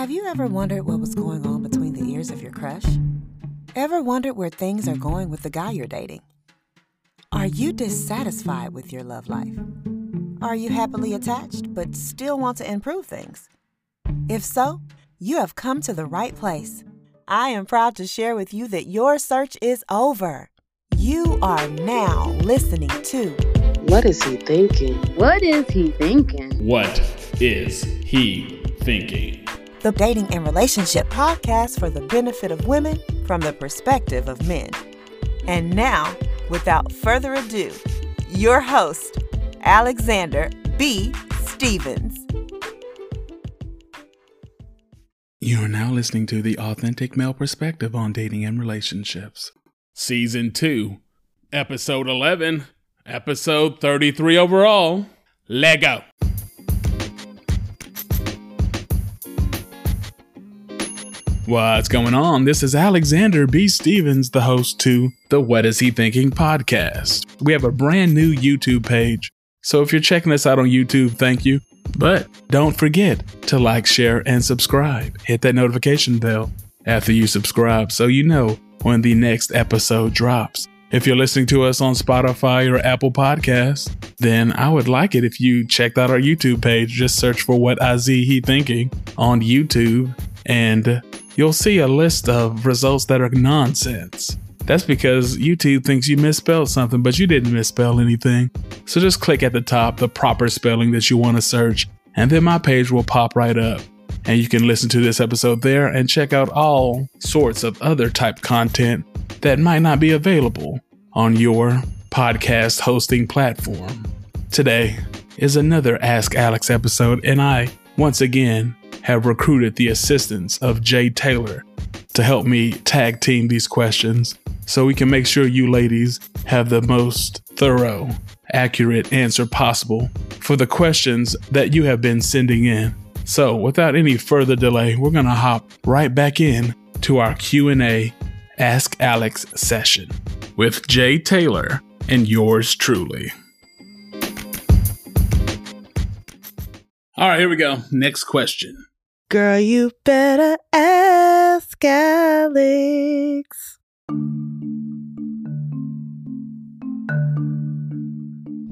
Have you ever wondered what was going on between the ears of your crush? Ever wondered where things are going with the guy you're dating? Are you dissatisfied with your love life? Are you happily attached but still want to improve things? If so, you have come to the right place. I am proud to share with you that your search is over. You are now listening to What is he thinking? What is he thinking? What is he thinking? The Dating and Relationship Podcast for the benefit of women from the perspective of men. And now, without further ado, your host, Alexander B. Stevens. You are now listening to the authentic male perspective on dating and relationships. Season 2, Episode 11, Episode 33 overall. Lego. What's going on? This is Alexander B. Stevens, the host to the What Is He Thinking podcast. We have a brand new YouTube page. So if you're checking us out on YouTube, thank you. But don't forget to like, share, and subscribe. Hit that notification bell after you subscribe so you know when the next episode drops. If you're listening to us on Spotify or Apple Podcasts, then I would like it if you checked out our YouTube page. Just search for What I Z He Thinking on YouTube, and you'll see a list of results that are nonsense. That's because YouTube thinks you misspelled something, but you didn't misspell anything. So just click at the top the proper spelling that you want to search, and then my page will pop right up. And you can listen to this episode there and check out all sorts of other type content that might not be available on your podcast hosting platform. Today is another Ask Alex episode, and I, once again, have recruited the assistance of Jay Taylor to help me tag team these questions so we can make sure you ladies have the most thorough, accurate answer possible for the questions that you have been sending in. So, without any further delay, we're going to hop right back in to our Q&A Ask Alex session with Jay Taylor and yours truly. All right, here we go. Next question. Girl, you better ask Alex.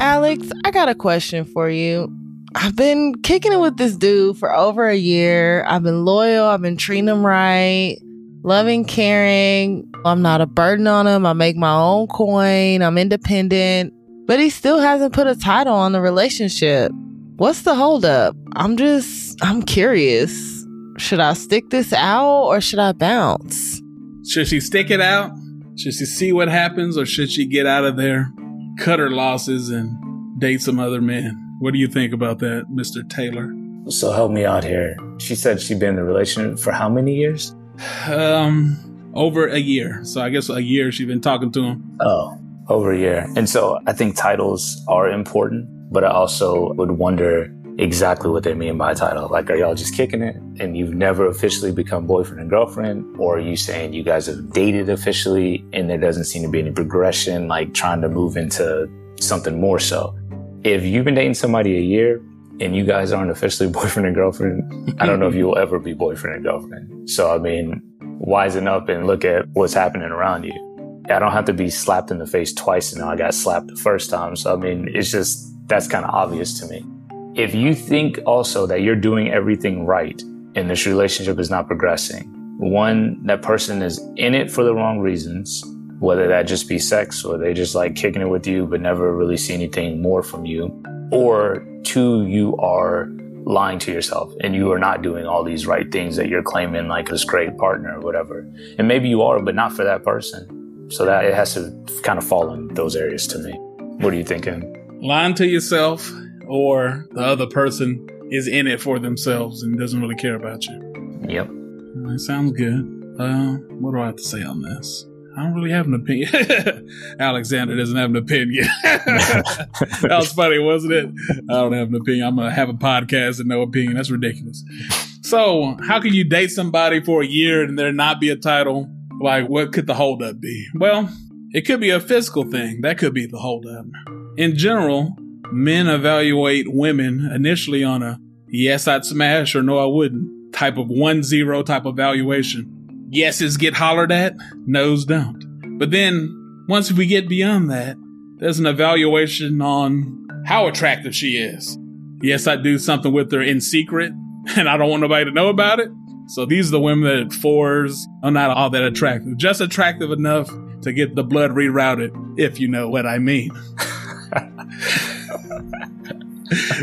Alex, I got a question for you. I've been kicking it with this dude for over a year. I've been loyal, I've been treating him right, loving, caring. I'm not a burden on him. I make my own coin, I'm independent, but he still hasn't put a title on the relationship. What's the holdup? I'm just, I'm curious. Should I stick this out or should I bounce? Should she stick it out? Should she see what happens or should she get out of there, cut her losses, and date some other men? What do you think about that, Mr. Taylor? So help me out here. She said she'd been in the relationship for how many years? Um, over a year. So I guess a year she's been talking to him. Oh, over a year. And so I think titles are important, but I also would wonder exactly what they mean by title. Like, are y'all just kicking it and you've never officially become boyfriend and girlfriend? Or are you saying you guys have dated officially and there doesn't seem to be any progression, like trying to move into something more so? If you've been dating somebody a year and you guys aren't officially boyfriend and girlfriend, I don't know if you'll ever be boyfriend and girlfriend. So, I mean, wisen up and look at what's happening around you. I don't have to be slapped in the face twice and know I got slapped the first time. So, I mean, it's just, that's kind of obvious to me. If you think also that you're doing everything right and this relationship is not progressing, one, that person is in it for the wrong reasons, whether that just be sex or they just like kicking it with you but never really see anything more from you. Or two, you are lying to yourself and you are not doing all these right things that you're claiming like this great partner or whatever. And maybe you are, but not for that person. So that it has to kind of fall in those areas to me. What are you thinking? Lying to yourself or the other person is in it for themselves and doesn't really care about you. Yep. That sounds good. Uh, what do I have to say on this? I don't really have an opinion. Alexander doesn't have an opinion. that was funny, wasn't it? I don't have an opinion. I'm gonna have a podcast and no opinion. That's ridiculous. So, how can you date somebody for a year and there not be a title? Like, what could the holdup be? Well, it could be a physical thing. That could be the holdup. In general, men evaluate women initially on a yes, I'd smash or no, I wouldn't type of one zero type of valuation. Yeses get hollered at, no's don't. But then once we get beyond that, there's an evaluation on how attractive she is. Yes, I do something with her in secret, and I don't want nobody to know about it. So these are the women that fours are not all that attractive, just attractive enough to get the blood rerouted, if you know what I mean.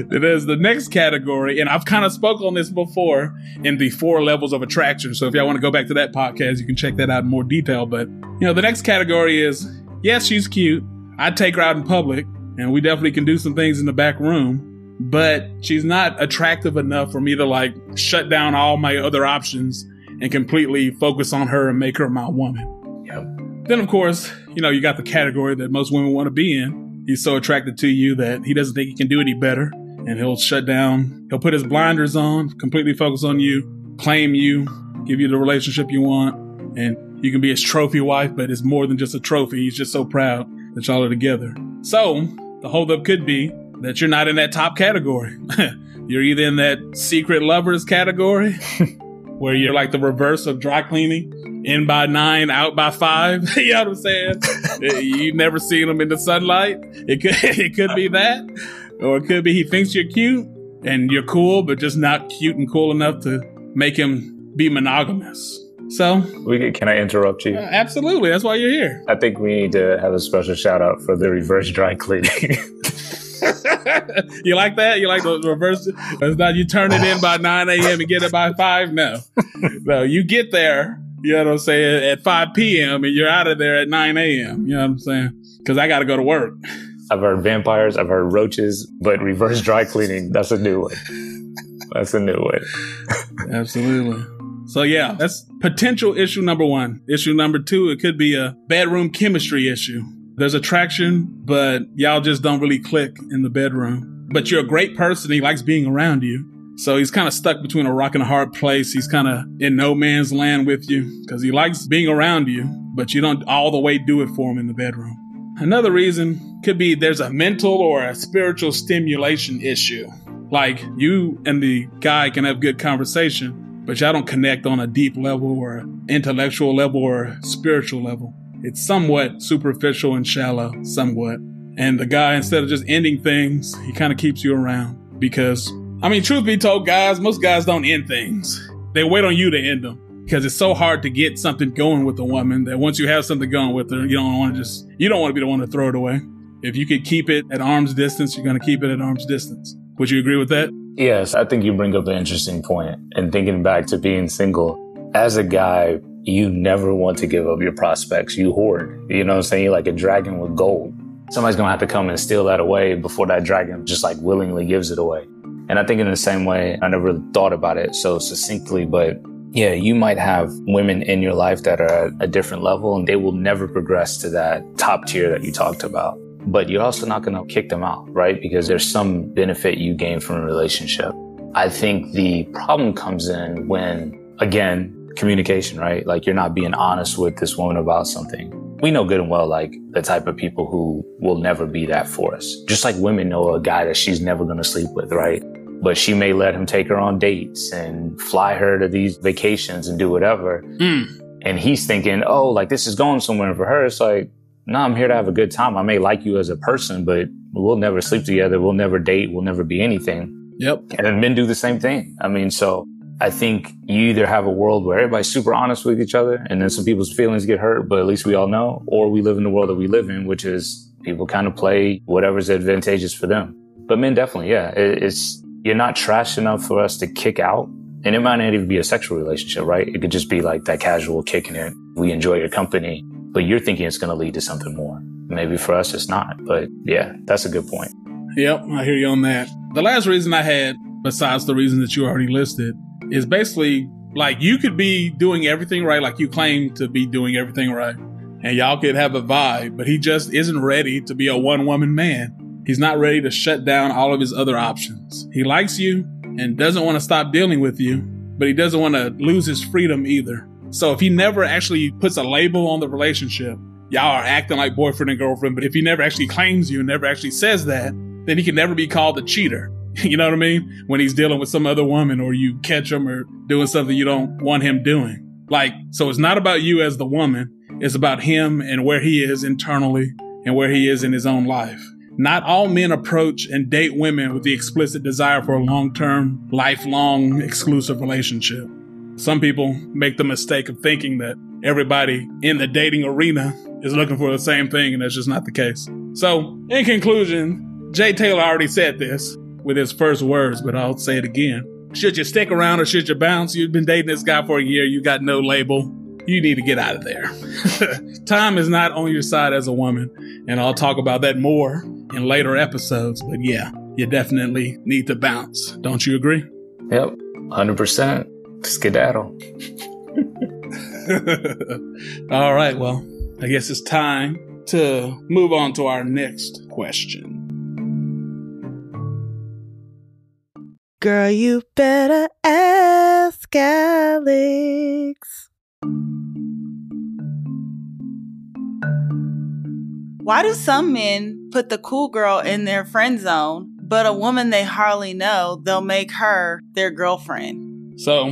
There's the next category, and I've kind of spoke on this before in the four levels of attraction. So if y'all want to go back to that podcast, you can check that out in more detail. But you know, the next category is yes, she's cute. I'd take her out in public, and we definitely can do some things in the back room. But she's not attractive enough for me to like shut down all my other options and completely focus on her and make her my woman. Yep. Then, of course, you know, you got the category that most women want to be in. He's so attracted to you that he doesn't think he can do any better. And he'll shut down, he'll put his blinders on, completely focus on you, claim you, give you the relationship you want. And you can be his trophy wife, but it's more than just a trophy. He's just so proud that y'all are together. So the holdup could be that you're not in that top category. you're either in that secret lovers category, where you're like the reverse of dry cleaning, in by nine, out by five. you know what I'm saying? You've never seen him in the sunlight. It could it could be that, or it could be he thinks you're cute and you're cool, but just not cute and cool enough to make him be monogamous. So, We can, can I interrupt you? uh, absolutely, that's why you're here. I think we need to have a special shout out for the reverse dry cleaning. you like that? You like the reverse? It's not you turn it in by 9 a.m. and get it by 5? No. No, you get there, you know what I'm saying, at 5 p.m. and you're out of there at 9 a.m. You know what I'm saying? Because I got to go to work. I've heard vampires, I've heard roaches, but reverse dry cleaning, that's a new one. That's a new one. Absolutely. So, yeah, that's potential issue number one. Issue number two, it could be a bedroom chemistry issue. There's attraction, but y'all just don't really click in the bedroom. But you're a great person. He likes being around you. So he's kind of stuck between a rock and a hard place. He's kind of in no man's land with you because he likes being around you, but you don't all the way do it for him in the bedroom. Another reason could be there's a mental or a spiritual stimulation issue. Like you and the guy can have good conversation, but y'all don't connect on a deep level or intellectual level or spiritual level. It's somewhat superficial and shallow, somewhat. And the guy, instead of just ending things, he kind of keeps you around because, I mean, truth be told, guys, most guys don't end things. They wait on you to end them because it's so hard to get something going with a woman that once you have something going with her, you don't want to just, you don't want to be the one to throw it away. If you could keep it at arm's distance, you're going to keep it at arm's distance. Would you agree with that? Yes, I think you bring up an interesting point. And thinking back to being single, as a guy, you never want to give up your prospects. You hoard. You know what I'm saying? You're like a dragon with gold. Somebody's gonna have to come and steal that away before that dragon just like willingly gives it away. And I think in the same way, I never thought about it so succinctly, but yeah, you might have women in your life that are at a different level and they will never progress to that top tier that you talked about. But you're also not going to kick them out, right? Because there's some benefit you gain from a relationship. I think the problem comes in when, again, communication, right? Like you're not being honest with this woman about something. We know good and well, like the type of people who will never be that for us. Just like women know a guy that she's never going to sleep with, right? But she may let him take her on dates and fly her to these vacations and do whatever. Mm. And he's thinking, oh, like this is going somewhere. And for her, it's like, no, I'm here to have a good time. I may like you as a person, but we'll never sleep together. We'll never date. We'll never be anything. Yep. And then men do the same thing. I mean, so I think you either have a world where everybody's super honest with each other and then some people's feelings get hurt, but at least we all know, or we live in the world that we live in, which is people kind of play whatever's advantageous for them. But men definitely, yeah, it's, you're not trash enough for us to kick out. And it might not even be a sexual relationship, right? It could just be like that casual kicking it. We enjoy your company, but you're thinking it's going to lead to something more. Maybe for us, it's not. But yeah, that's a good point. Yep, I hear you on that. The last reason I had, besides the reason that you already listed, is basically like you could be doing everything right, like you claim to be doing everything right, and y'all could have a vibe, but he just isn't ready to be a one woman man. He's not ready to shut down all of his other options. He likes you and doesn't want to stop dealing with you, but he doesn't want to lose his freedom either. So if he never actually puts a label on the relationship, y'all are acting like boyfriend and girlfriend, but if he never actually claims you and never actually says that, then he can never be called a cheater. You know what I mean? When he's dealing with some other woman or you catch him or doing something you don't want him doing. Like, so it's not about you as the woman. It's about him and where he is internally and where he is in his own life. Not all men approach and date women with the explicit desire for a long term, lifelong, exclusive relationship. Some people make the mistake of thinking that everybody in the dating arena is looking for the same thing, and that's just not the case. So, in conclusion, Jay Taylor already said this with his first words, but I'll say it again. Should you stick around or should you bounce? You've been dating this guy for a year, you got no label. You need to get out of there. Time is not on your side as a woman, and I'll talk about that more in later episodes. But yeah, you definitely need to bounce. Don't you agree? Yep, 100%. Skedaddle. All right, well, I guess it's time to move on to our next question. Girl, you better ask Alex. Why do some men put the cool girl in their friend zone, but a woman they hardly know, they'll make her their girlfriend? So,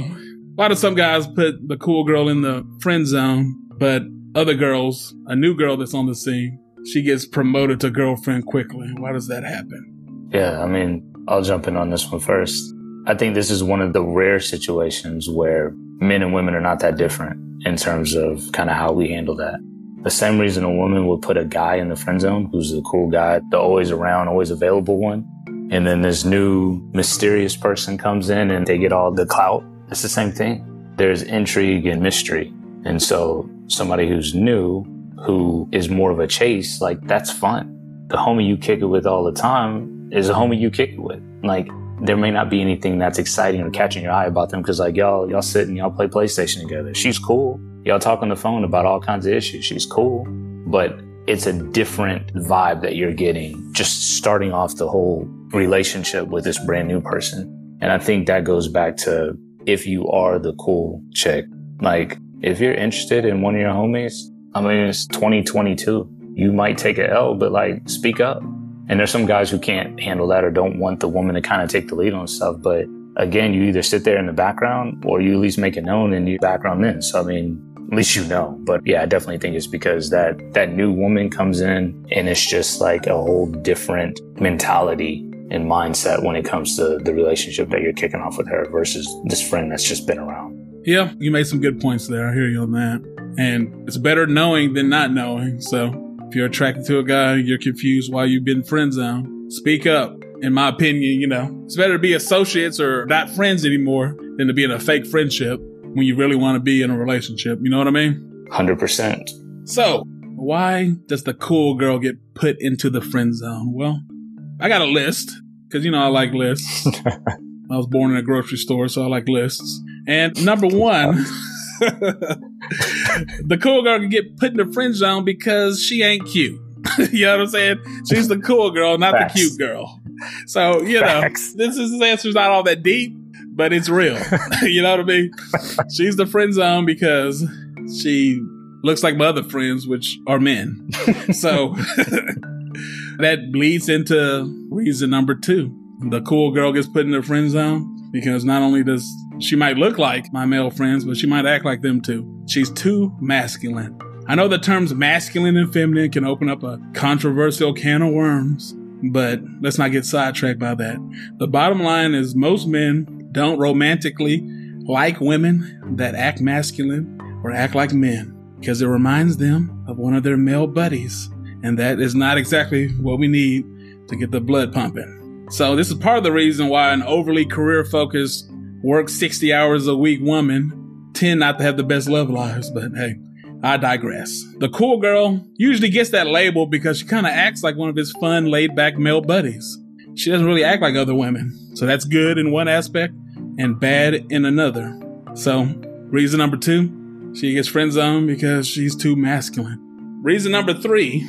why do some guys put the cool girl in the friend zone, but other girls, a new girl that's on the scene, she gets promoted to girlfriend quickly? Why does that happen? Yeah, I mean, I'll jump in on this one first. I think this is one of the rare situations where men and women are not that different in terms of kind of how we handle that. The same reason a woman would put a guy in the friend zone who's the cool guy, the always around, always available one. And then this new mysterious person comes in and they get all the clout. It's the same thing. There's intrigue and mystery. And so somebody who's new, who is more of a chase, like that's fun. The homie you kick it with all the time is a homie you kick it with. Like there may not be anything that's exciting or catching your eye about them because like y'all y'all sit and y'all play PlayStation together. She's cool. Y'all talk on the phone about all kinds of issues. She's cool. But it's a different vibe that you're getting just starting off the whole relationship with this brand new person. And I think that goes back to if you are the cool chick. Like if you're interested in one of your homies, I mean it's 2022. You might take a L, but like speak up. And there's some guys who can't handle that or don't want the woman to kind of take the lead on stuff. But again, you either sit there in the background or you at least make it known in your background then. So I mean, at least you know. But yeah, I definitely think it's because that that new woman comes in and it's just like a whole different mentality and mindset when it comes to the relationship that you're kicking off with her versus this friend that's just been around. Yeah, you made some good points there. I hear you on that. And it's better knowing than not knowing. So if you're attracted to a guy, you're confused why you've been friend zone, speak up. In my opinion, you know, it's better to be associates or not friends anymore than to be in a fake friendship when you really want to be in a relationship. You know what I mean? 100%. So, why does the cool girl get put into the friend zone? Well, I got a list because, you know, I like lists. I was born in a grocery store, so I like lists. And number one, the cool girl can get put in the friend zone because she ain't cute. you know what I'm saying? She's the cool girl, not Facts. the cute girl. So, you Facts. know, this, is, this answer's not all that deep, but it's real. you know what I mean? She's the friend zone because she looks like my other friends, which are men. so that bleeds into reason number two. The cool girl gets put in the friend zone because not only does she might look like my male friends, but she might act like them too. She's too masculine. I know the terms masculine and feminine can open up a controversial can of worms, but let's not get sidetracked by that. The bottom line is most men don't romantically like women that act masculine or act like men because it reminds them of one of their male buddies. And that is not exactly what we need to get the blood pumping. So this is part of the reason why an overly career focused work 60 hours a week woman tend not to have the best love lives, but hey, I digress. The cool girl usually gets that label because she kind of acts like one of his fun, laid back male buddies. She doesn't really act like other women. So that's good in one aspect and bad in another. So, reason number two, she gets friend zoned because she's too masculine. Reason number three,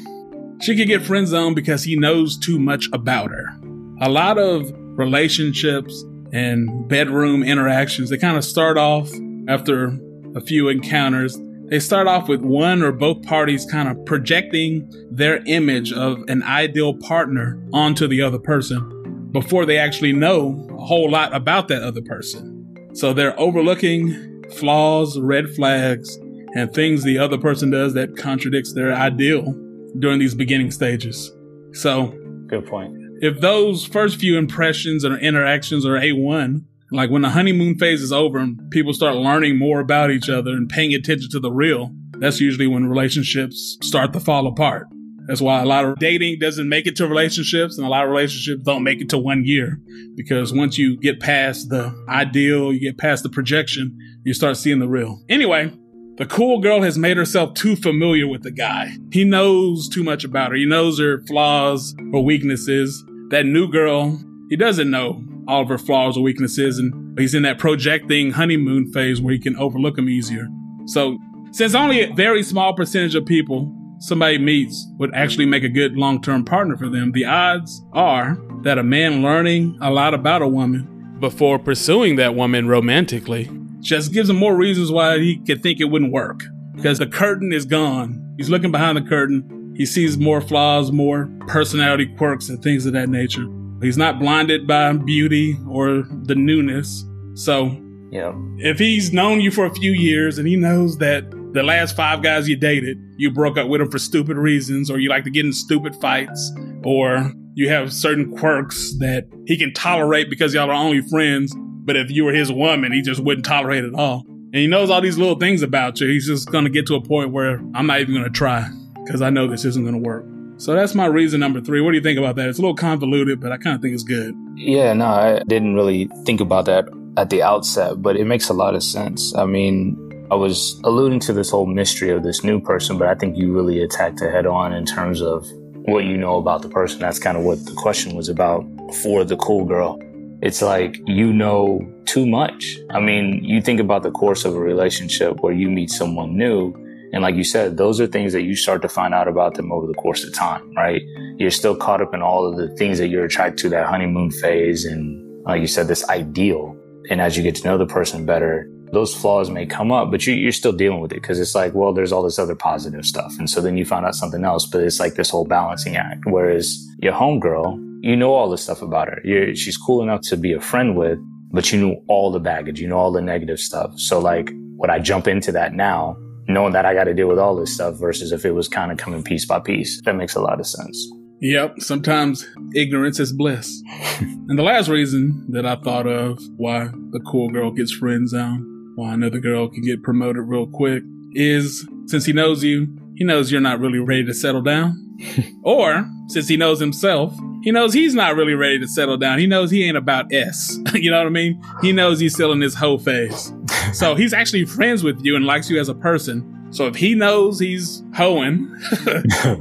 she could get friend zoned because he knows too much about her. A lot of relationships and bedroom interactions. They kind of start off after a few encounters. They start off with one or both parties kind of projecting their image of an ideal partner onto the other person. Before they actually know a whole lot about that other person. So they're overlooking flaws, red flags, and things the other person does that contradicts their ideal during these beginning stages. So, Good point. if those first few impressions or interactions are A1, like when the honeymoon phase is over and people start learning more about each other and paying attention to the real, that's usually when relationships start to fall apart. That's why a lot of dating doesn't make it to relationships and a lot of relationships don't make it to one year. Because once you get past the ideal, you get past the projection, you start seeing the real. Anyway, the cool girl has made herself too familiar with the guy. He knows too much about her. He knows her flaws or weaknesses. That new girl, he doesn't know all of her flaws or weaknesses, and he's in that projecting honeymoon phase where he can overlook them easier. So, since only a very small percentage of people somebody meets would actually make a good long term partner for them, the odds are that a man learning a lot about a woman before pursuing that woman romantically just gives him more reasons why he could think it wouldn't work. Because the curtain is gone. He's looking behind the curtain. He sees more flaws, more personality quirks, and things of that nature. He's not blinded by beauty or the newness. So, Yeah. if he's known you for a few years and he knows that the last five guys you dated, you broke up with them for stupid reasons, or you like to get in stupid fights, or you have certain quirks that he can tolerate because y'all are only friends, but if you were his woman, he just wouldn't tolerate it all. And he knows all these little things about you. He's just gonna get to a point where I'm not even gonna try because I know this isn't gonna work. So that's my reason number three. What do you think about that? It's a little convoluted, but I kind of think it's good. Yeah, no, I didn't really think about that at the outset, but it makes a lot of sense. I mean, I was alluding to this whole mystery of this new person, but I think you really attacked it head on in terms of what you know about the person. That's kind of what the question was about for the cool girl. It's like you know too much. I mean, you think about the course of a relationship where you meet someone new, and like you said, those are things that you start to find out about them over the course of time, right? You're still caught up in all of the things that you're attracted to, that honeymoon phase, and like you said, this ideal. And as you get to know the person better, those flaws may come up, but you, you're still dealing with it because it's like, well, there's all this other positive stuff. And so then you find out something else, but it's like this whole balancing act. Whereas your homegirl, you know all this stuff about her. You're, she's cool enough to be a friend with, but you knew all the baggage, you know all the negative stuff. So like, would I jump into that now, knowing that I got to deal with all this stuff versus if it was kind of coming piece by piece? That makes a lot of sense. Yep, sometimes ignorance is bliss. and the last reason that I thought of why the cool girl gets friend zone, um, why another girl can get promoted real quick, is since he knows you, he knows you're not really ready to settle down. or since he knows himself, he knows he's not really ready to settle down. He knows he ain't about S. you know what I mean? He knows he's still in his hoe phase. so he's actually friends with you and likes you as a person. So if he knows he's hoeing,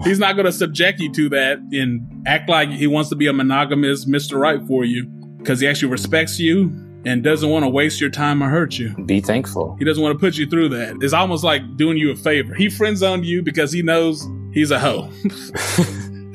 he's not going to subject you to that and act like he wants to be a monogamous Mr. Right for you because he actually respects you and doesn't want to waste your time or hurt you. Be thankful. He doesn't want to put you through that. It's almost like doing you a favor. He friend zoned you because he knows he's a hoe.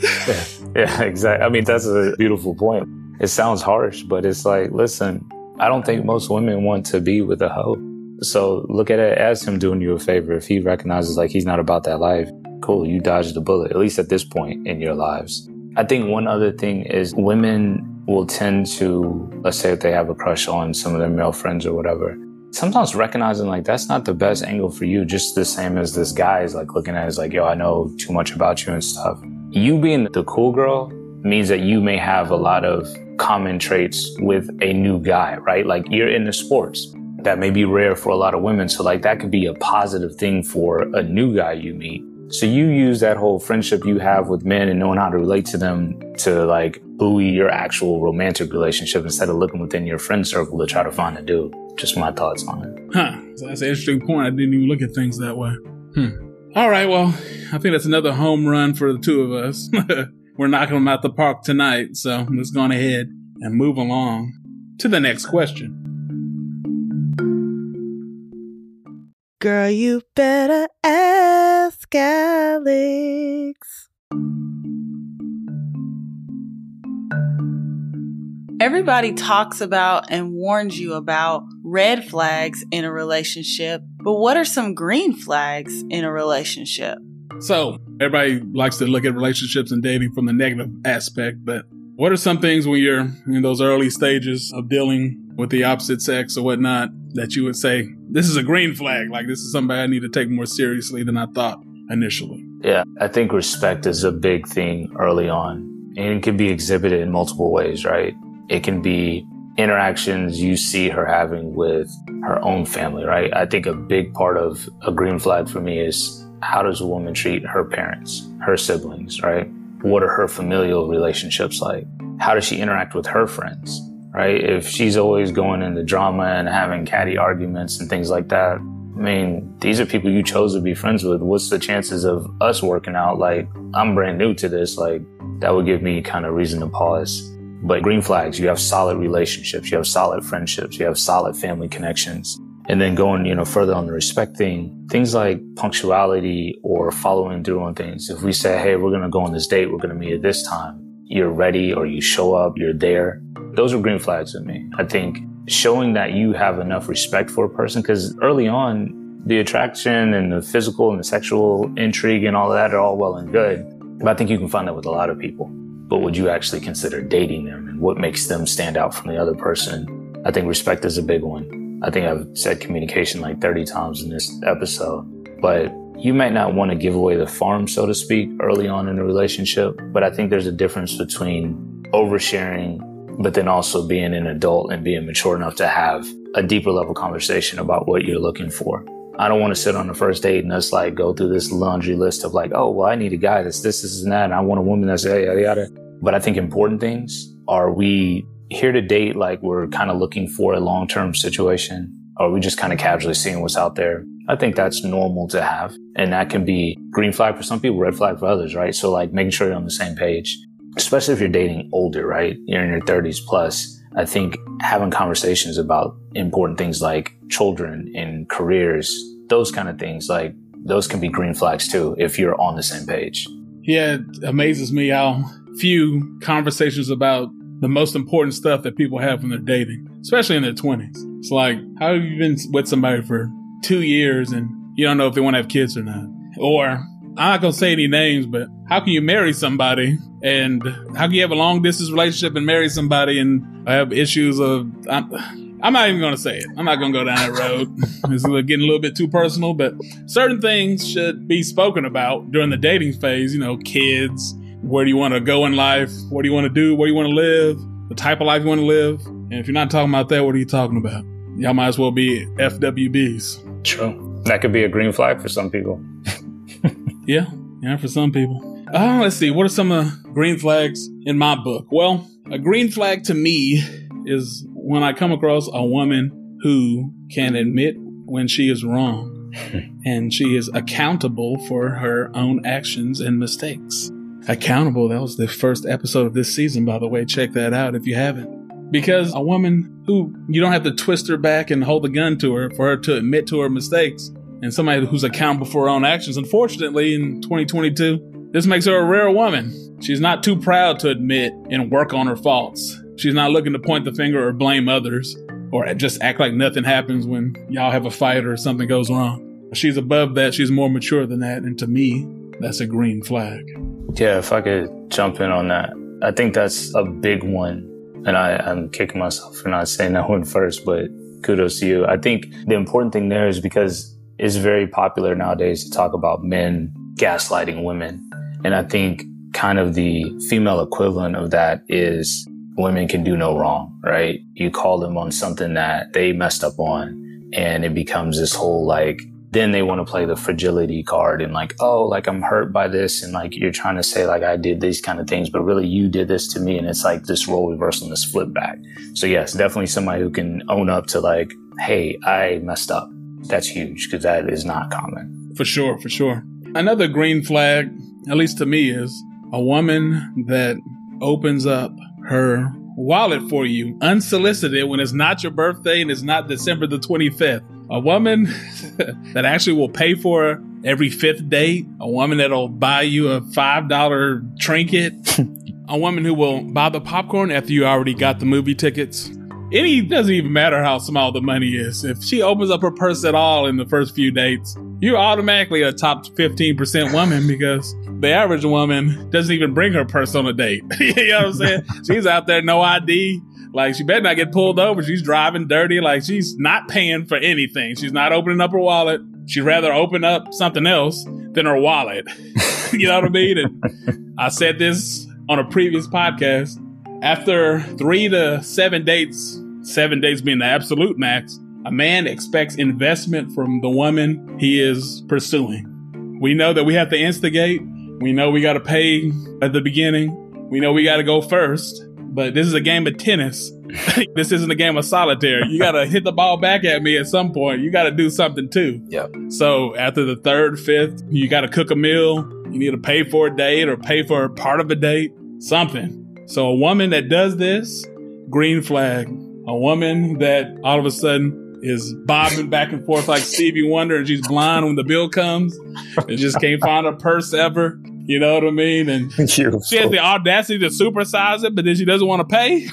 yeah, yeah, exactly. I mean, that's a beautiful point. It sounds harsh, but it's like, listen, I don't think most women want to be with a hoe. So look at it as him doing you a favor. If he recognizes like he's not about that life, cool, you dodged the bullet, at least at this point in your lives. I think one other thing is women will tend to, let's say if they have a crush on some of their male friends or whatever, sometimes recognizing like that's not the best angle for you, just the same as this guy is like looking at it as like, yo, I know too much about you and stuff. You being the cool girl means that you may have a lot of common traits with a new guy, right? Like you're into sports. That may be rare for a lot of women. So like that could be a positive thing for a new guy you meet. So you use that whole friendship you have with men and knowing how to relate to them to like buoy your actual romantic relationship instead of looking within your friend circle to try to find a dude. Just my thoughts on it. Huh. So that's an interesting point. I didn't even look at things that way. Hmm. All right. Well, I think that's another home run for the two of us. We're knocking them out the park tonight. So let's go on ahead and move along to the next question. Girl, you better ask Alex. Everybody talks about and warns you about red flags in a relationship, but what are some green flags in a relationship? So everybody likes to look at relationships and dating from the negative aspect, but What are some things when you're in those early stages of dealing with the opposite sex or whatnot that you would say, this is a green flag? Like, this is somebody I need to take more seriously than I thought initially? Yeah, I think respect is a big thing early on. And it can be exhibited in multiple ways, right? It can be interactions you see her having with her own family, right? I think a big part of a green flag for me is how does a woman treat her parents, her siblings, right? What are her familial relationships like? How does she interact with her friends, right? If she's always going into drama and having catty arguments and things like that, I mean, these are people you chose to be friends with. What's the chances of us working out? Like, I'm brand new to this. Like, that would give me kind of reason to pause. But green flags, you have solid relationships, you have solid friendships, you have solid family connections. And then going, you know, further on the respect thing, things like punctuality or following through on things. If we say, Hey, we're going to go on this date, we're going to meet at this time. You're ready or you show up, you're there. Those are green flags to me. I think showing that you have enough respect for a person, because early on, the attraction and the physical and the sexual intrigue and all that are all well and good. But I think you can find that with a lot of people but would you actually consider dating them and what makes them stand out from the other person? I think respect is a big one. I think I've said communication like 30 times in this episode, but you might not want to give away the farm, so to speak, early on in a relationship. But I think there's a difference between oversharing, but then also being an adult and being mature enough to have a deeper level conversation about what you're looking for. I don't want to sit on the first date and just like go through this laundry list of like, oh, well, I need a guy that's this, this, and that. And I want a woman that's yada, yada, yada. But I think important things are we here to date like we're kind of looking for a long term situation? Or are we just kind of casually seeing what's out there? I think that's normal to have. And that can be green flag for some people, red flag for others, right? So like making sure you're on the same page, especially if you're dating older, right? You're in your 30s plus. I think having conversations about important things like children and careers, those kind of things, like those can be green flags too if you're on the same page. Yeah, it amazes me how few conversations about the most important stuff that people have when they're dating, especially in their 20s. It's like, how have you been with somebody for two years and you don't know if they want to have kids or not? Or, I'm not going to say any names, but how can you marry somebody and how can you have a long distance relationship and marry somebody and have issues of, I'm, I'm not even going to say it. I'm not going to go down that road. it's getting a little bit too personal, but certain things should be spoken about during the dating phase, you know, kids, where do you want to go in life? What do you want to do? Where do you want to live? The type of life you want to live? And if you're not talking about that, what are you talking about? Y'all might as well be FWBs. True. That could be a green flag for some people. yeah, yeah, for some people. Uh, let's see. What are some uh, green flags in my book? Well, a green flag to me is when I come across a woman who can admit when she is wrong and she is accountable for her own actions and mistakes accountable. That was the first episode of this season, by the way. Check that out if you haven't. Because a woman who you don't have to twist her back and hold a gun to her for her to admit to her mistakes, and somebody who's accountable for her own actions. Unfortunately, in 2022, this makes her a rare woman. She's not too proud to admit and work on her faults. She's not looking to point the finger or blame others or just act like nothing happens when y'all have a fight or something goes wrong. She's above that. She's more mature than that. And to me, that's a green flag. Yeah, if I could jump in on that, I think that's a big one. And I, I'm kicking myself for not saying that one first, but kudos to you. I think the important thing there is because it's very popular nowadays to talk about men gaslighting women. And I think kind of the female equivalent of that is women can do no wrong, right? You call them on something that they messed up on and it becomes this whole like then they want to play the fragility card and like, oh, like I'm hurt by this. And like you're trying to say like I did these kind of things, but really you did this to me. And it's like this role reversal and this flip back. So yes, definitely somebody who can own up to like, hey, I messed up. That's huge because that is not common. For sure, for sure. Another green flag, at least to me, is a woman that opens up her wallet for you unsolicited when it's not your birthday and it's not December the 25th a woman that actually will pay for every fifth date, a woman that'll buy you a $5 trinket, a woman who will buy the popcorn after you already got the movie tickets. It doesn't even matter how small the money is. If she opens up her purse at all in the first few dates, you're automatically a top 15% woman because the average woman doesn't even bring her purse on a date. you know what I'm saying? she's out there, no ID. Like she better not get pulled over. She's driving dirty. Like she's not paying for anything. She's not opening up her wallet. She'd rather open up something else than her wallet. you know what I mean? And I said this on a previous podcast. After three to seven dates, seven dates being the absolute max, a man expects investment from the woman he is pursuing. We know that we have to instigate. We know we got to pay at the beginning. We know we got to go first. But this is a game of tennis. this isn't a game of solitaire. You got to hit the ball back at me at some point. You got to do something too. Yep. So after the third, fifth, you got to cook a meal. You need to pay for a date or pay for a part of a date, something. So a woman that does this, green flag. A woman that all of a sudden is bobbing back and forth like Stevie Wonder and she's blind when the bill comes and just can't find her purse ever. You know what I mean? And she has the audacity to supersize it, but then she doesn't want to pay.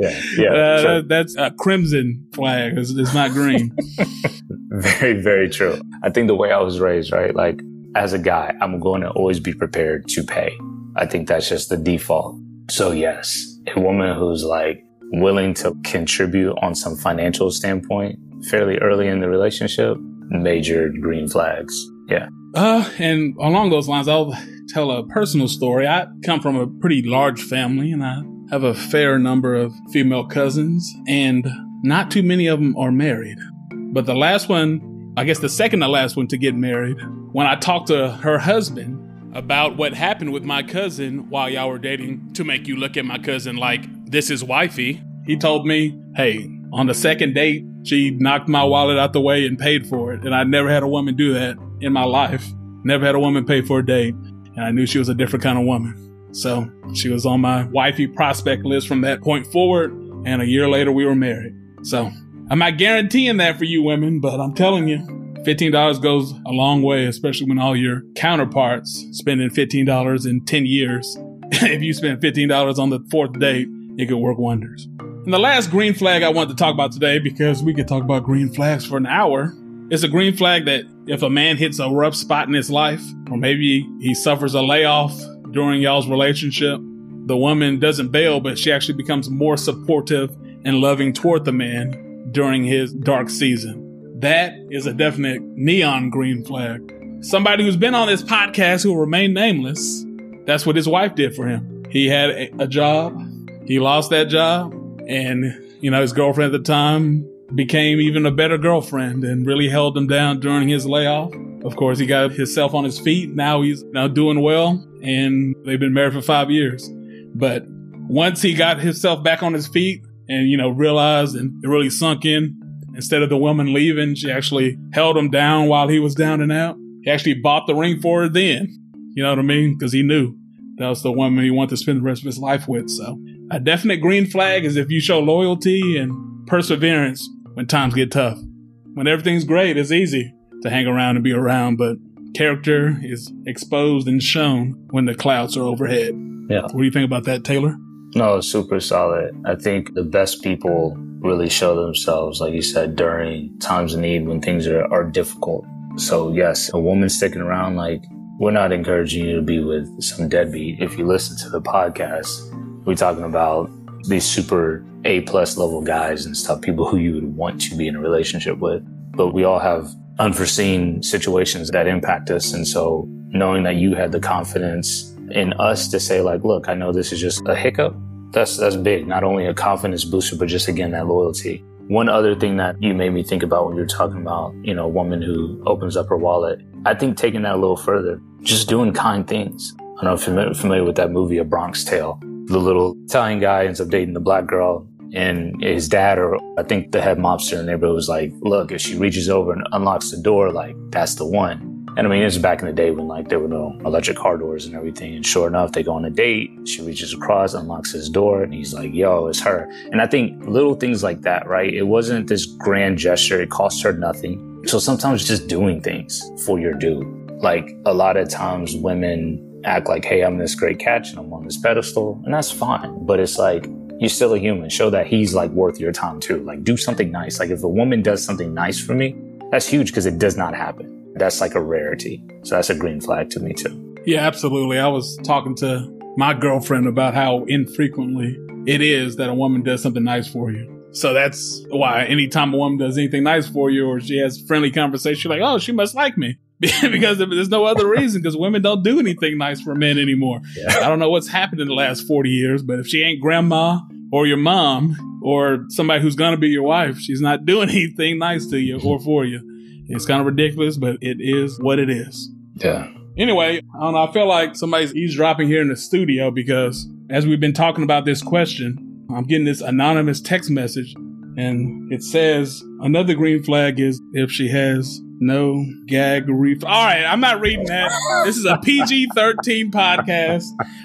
yeah, yeah. Uh, sure. That's a crimson flag. It's, it's not green. very, very true. I think the way I was raised, right? Like as a guy, I'm going to always be prepared to pay. I think that's just the default. So yes, a woman who's like, willing to contribute on some financial standpoint fairly early in the relationship, major green flags. Yeah. Uh, and along those lines, I'll tell a personal story. I come from a pretty large family and I have a fair number of female cousins and not too many of them are married. But the last one, I guess the second to last one to get married, when I talked to her husband about what happened with my cousin while y'all were dating to make you look at my cousin like this is wifey. He told me, hey, on the second date, she knocked my wallet out the way and paid for it. And I never had a woman do that in my life. Never had a woman pay for a date. And I knew she was a different kind of woman. So she was on my wifey prospect list from that point forward. And a year later, we were married. So I'm not guaranteeing that for you women, but I'm telling you, $15 goes a long way, especially when all your counterparts spending $15 in 10 years. if you spend $15 on the fourth date, it could work wonders. And the last green flag I wanted to talk about today, because we could talk about green flags for an hour, is a green flag that if a man hits a rough spot in his life, or maybe he suffers a layoff during y'all's relationship, the woman doesn't bail, but she actually becomes more supportive and loving toward the man during his dark season. That is a definite neon green flag. Somebody who's been on this podcast who will remain nameless, that's what his wife did for him. He had a, a job, he lost that job and, you know, his girlfriend at the time became even a better girlfriend and really held him down during his layoff. Of course, he got himself on his feet. Now he's now doing well and they've been married for five years. But once he got himself back on his feet and, you know, realized and it really sunk in, instead of the woman leaving, she actually held him down while he was down and out. He actually bought the ring for her then. You know what I mean? Because he knew that was the woman he wanted to spend the rest of his life with. So a definite green flag is if you show loyalty and perseverance when times get tough. When everything's great, it's easy to hang around and be around, but character is exposed and shown when the clouds are overhead. Yeah. What do you think about that, Taylor? No, super solid. I think the best people really show themselves, like you said, during times of need when things are, are difficult. So, yes, a woman sticking around, like, we're not encouraging you to be with some deadbeat. If you listen to the podcast, we're talking about these super A plus level guys and stuff, people who you would want to be in a relationship with. But we all have unforeseen situations that impact us. And so knowing that you had the confidence in us to say like, look, I know this is just a hiccup. That's, that's big. Not only a confidence booster, but just again, that loyalty. One other thing that you made me think about when you're talking about, you know, a woman who opens up her wallet, I think taking that a little further, just doing kind things. I don't know if you're familiar with that movie, A Bronx Tale the little Italian guy ends up dating the black girl. And his dad, or I think the head mobster in the neighborhood, was like, "Look, if she reaches over and unlocks the door, like that's the one." And I mean, it's back in the day when like there were no electric car doors and everything. And sure enough, they go on a date. She reaches across, unlocks his door, and he's like, "Yo, it's her." And I think little things like that, right? It wasn't this grand gesture. It cost her nothing. So sometimes just doing things for your dude. Like a lot of times, women act like, hey, I'm this great catch and I'm on this pedestal, and that's fine. But it's like, you're still a human. Show that he's like worth your time too. Like, do something nice. Like, if a woman does something nice for me, That's huge because it does not happen. That's like a rarity. So that's a green flag to me too. Yeah, absolutely. I was talking to my girlfriend about how infrequently it is that a woman does something nice for you. So that's why anytime a woman does anything nice for you or she has friendly conversation, like, oh, she must like me. because there's no other reason because women don't do anything nice for men anymore. Yeah. I don't know what's happened in the last 40 years, but if she ain't grandma or your mom or somebody who's going to be your wife, she's not doing anything nice to you or for you. It's kind of ridiculous, but it is what it is. Yeah. Anyway, I don't know. I feel like somebody's eavesdropping here in the studio because as we've been talking about this question, I'm getting this anonymous text message and it says another green flag is if she has no gag ref. All right, I'm not reading that. This is a PG 13 podcast.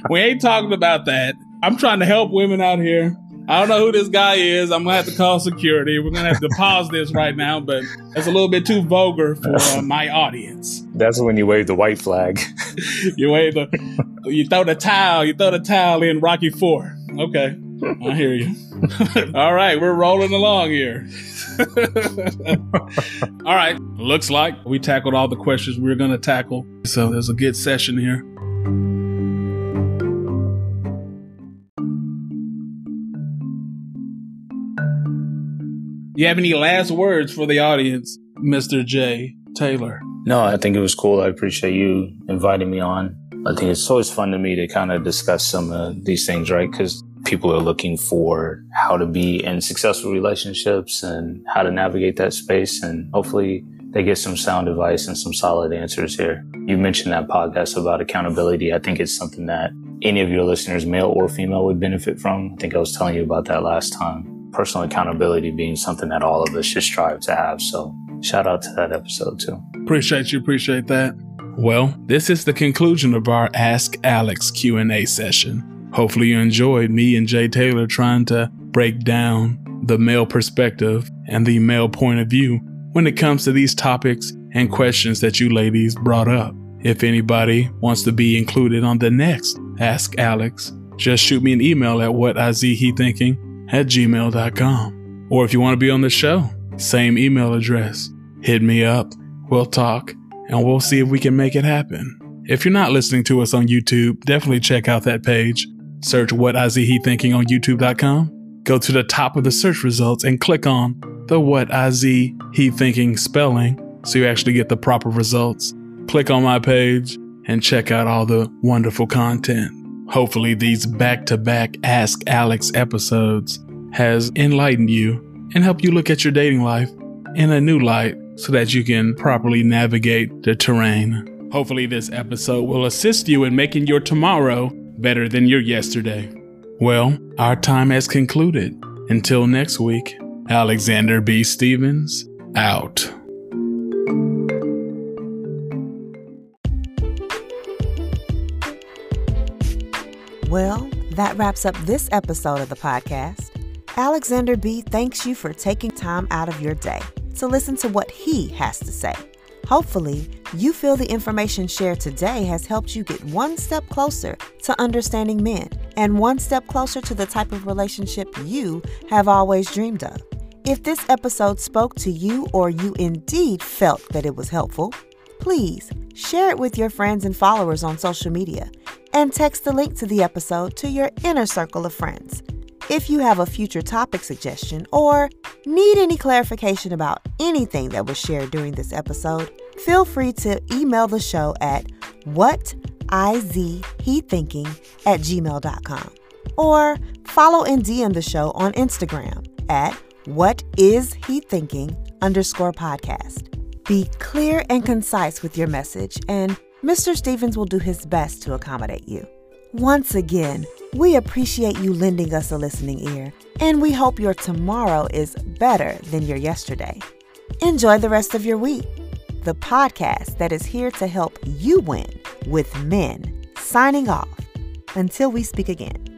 We ain't talking about that. I'm trying to help women out here. I don't know who this guy is. I'm gonna have to call security. We're gonna have to pause this right now, but that's a little bit too vulgar for uh, my audience. That's when you wave the white flag. you wave the, you throw the towel, you throw the towel in Rocky Four. Okay, I hear you. All right, we're rolling along here. all right, looks like we tackled all the questions we are gonna tackle. So there's a good session here. You have any last words for the audience, Mr. J. Taylor? No, I think it was cool. I appreciate you inviting me on. I think it's always fun to me to kind of discuss some of these things, right? Because people are looking for how to be in successful relationships and how to navigate that space. And hopefully they get some sound advice and some solid answers here. You mentioned that podcast about accountability. I think it's something that any of your listeners, male or female, would benefit from. I think I was telling you about that last time personal accountability being something that all of us should strive to have. So shout out to that episode too. Appreciate you. Appreciate that. Well, this is the conclusion of our Ask Alex Q&A session. Hopefully you enjoyed me and Jay Taylor trying to break down the male perspective and the male point of view when it comes to these topics and questions that you ladies brought up. If anybody wants to be included on the next Ask Alex, just shoot me an email at whatizhethinking at gmail.com. Or if you want to be on the show, same email address. Hit me up, we'll talk, and we'll see if we can make it happen. If you're not listening to us on YouTube, definitely check out that page. Search What Iz He Thinking on YouTube.com. Go to the top of the search results and click on the What Iz He Thinking spelling so you actually get the proper results. Click on my page and check out all the wonderful content. Hopefully, these back to back Ask Alex episodes has enlightened you and helped you look at your dating life in a new light so that you can properly navigate the terrain. Hopefully, this episode will assist you in making your tomorrow better than your yesterday. Well, our time has concluded. Until next week, Alexander B. Stevens, out. Well, that wraps up this episode of the podcast. Alexander B. thanks you for taking time out of your day to listen to what he has to say. Hopefully, you feel the information shared today has helped you get one step closer to understanding men and one step closer to the type of relationship you have always dreamed of. If this episode spoke to you or you indeed felt that it was helpful, please share it with your friends and followers on social media and text the link to the episode to your inner circle of friends. If you have a future topic suggestion or need any clarification about anything that was shared during this episode, feel free to email the show at whatizhethinking at gmail.com or follow and DM the show on Instagram at whatizhethinking underscore podcast. Be clear and concise with your message and Mr. Stevens will do his best to accommodate you. Once again, we appreciate you lending us a listening ear, and we hope your tomorrow is better than your yesterday. Enjoy the rest of your week. The podcast that is here to help you win with men. Signing off. Until we speak again.